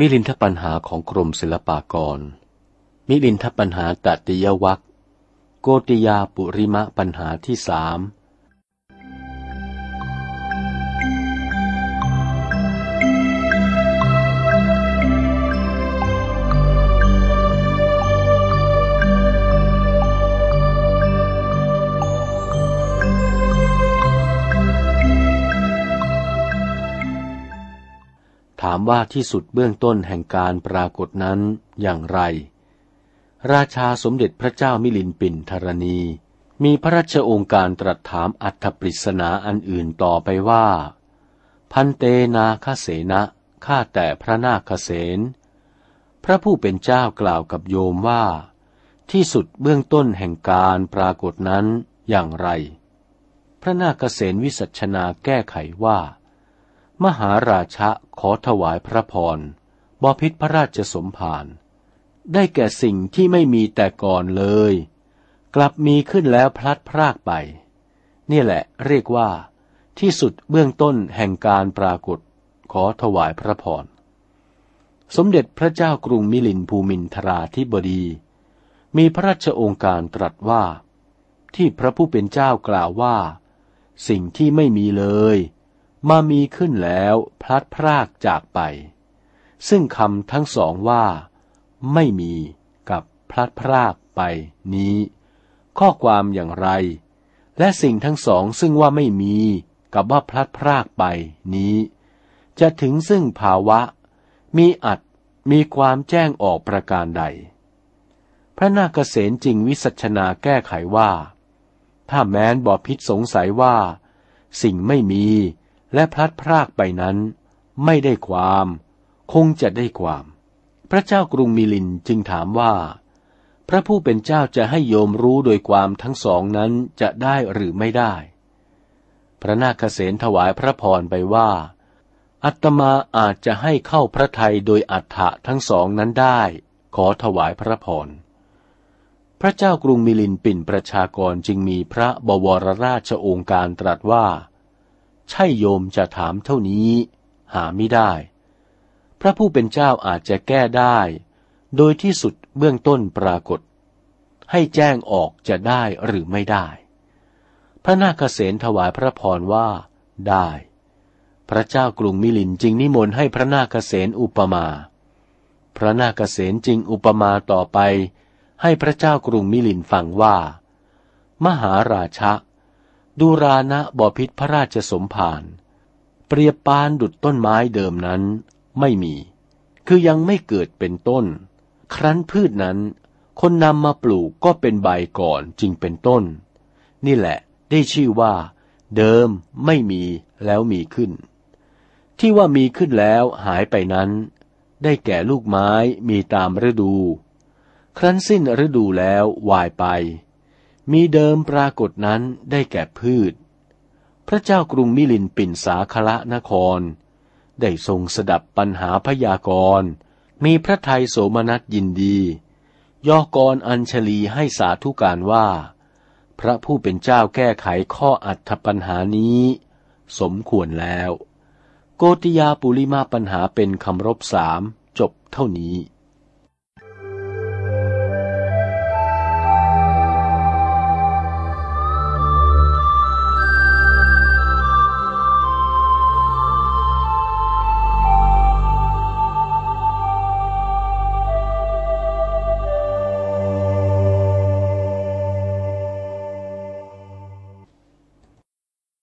มิลินทปัญหาของกรมศิลปากร มิลินทปัญหาตติยวัคโกติยาปุริมะปัญหาที่สาม ถามว่าที่สุดเบื้องต้นแห่งการปรากฏนั้นอย่างไร ราชาสมเด็จพระเจ้ามิลินปินธรณี มีพระราชองค์การตรัสถามอัธปริศนาอันอื่นต่อไปว่า พันเตนาคเสนะข้าแต่พระนาคเสนพระผู้เป็นเจ้ากล่าวกับโยมว่า ที่สุดเบื้องต้นแห่งการปรากฏนั้นอย่างไร พระนาคเสนวิสัชนาแก้ไขว่า มหาราชะขอถวายพระพรบพิษพระราชสมภารได้แก่สิ่งที่ไม่มีแต่ก่อนเลย กลับมีขึ้นแล้วพลัดพรากไป นี่แหละเรียกว่า ที่สุดเบื้องต้นแห่งการปรากฏ ขอถวายพระพรสมเด็จพระเจ้ากรุงมิลินภูมินทราธิบดี มีพระราชองค์การตรัสว่า ที่พระผู้เป็นเจ้ากล่าวว่า สิ่งที่ไม่มีเลย มามีขึ้นแล้วพลัดพรากจากไป ซึ่งคำทั้งสองว่า ไม่มีกับพลัดพรากไปนี้ ข้อความอย่างไร และสิ่งทั้งสองซึ่งว่าไม่มีกับว่าพลัดพรากไปนี้ จะถึงซึ่งภาวะ มีอัดมีความแจ้งออกประการใด พระนาคเษนจริงวิสัชนาแก้ไขว่า ถ้าแม้นบอพิษสงสัยว่า สิ่งไม่มี และพลัดพรากไปนั้นไม่ได้ความ คงจะได้ความ พระเจ้ากรุงมิลินจึงถามว่า พระผู้เป็นเจ้าจะให้โยมรู้โดยความทั้งสองนั้นจะได้หรือไม่ได้ พระนาคเษนถวายพระพรไปว่า อัตมาอาจจะให้เข้าพระทัยโดยอัฏฐะทั้งสองนั้นได้ ขอถวายพระพรพระเจ้ากรุงมิลินปิ่นประชากรจึงมีพระบวรราชองค์การตรัสว่า ใช่โยมจะถามเท่านี้ หาไม่ได้ พระผู้เป็นเจ้าอาจจะแก้ได้ โดยที่สุดเบื้องต้นปรากฏ ให้แจ้งออกจะได้หรือไม่ได้ พระนาคเษนถวายพระพรว่า ได้ พระเจ้ากรุงมิลินจึงนิมนต์ให้พระนาคเษนอุปมา พระนาคเษนจึงอุปมาต่อไป ให้พระเจ้ากรุงมิลินฟังว่า มหาราชะ ดูรานะบ่อพิษพระราชสมภารเปรียบปานดุดต้นไม้เดิมนั้นไม่มี คือยังไม่เกิดเป็นต้น ครั้นพืชนั้น คนนำมาปลูกก็เป็นใบก่อนจึงเป็นต้น นี่แหละได้ชื่อว่า เดิมไม่มีแล้วมีขึ้น ที่ว่ามีขึ้นแล้วหายไปนั้น ได้แก่ลูกไม้มีตามฤดู ครั้นสิ้นฤดูแล้ววายไป มีเดิมปรากฏนั้นได้แก่พืช พระเจ้ากรุงมิลินปินสาคละนคร ได้ทรงสดับปัญหาพยากรณ์มีพระไทยโสมนัสยินดียอกรอัญชลีให้สาธุการว่า พระผู้เป็นเจ้าแก้ไขข้ออัตถปัญหานี้ สมควรแล้ว โกติยาปุริมาปัญหาเป็นคำรบสามจบเท่านี้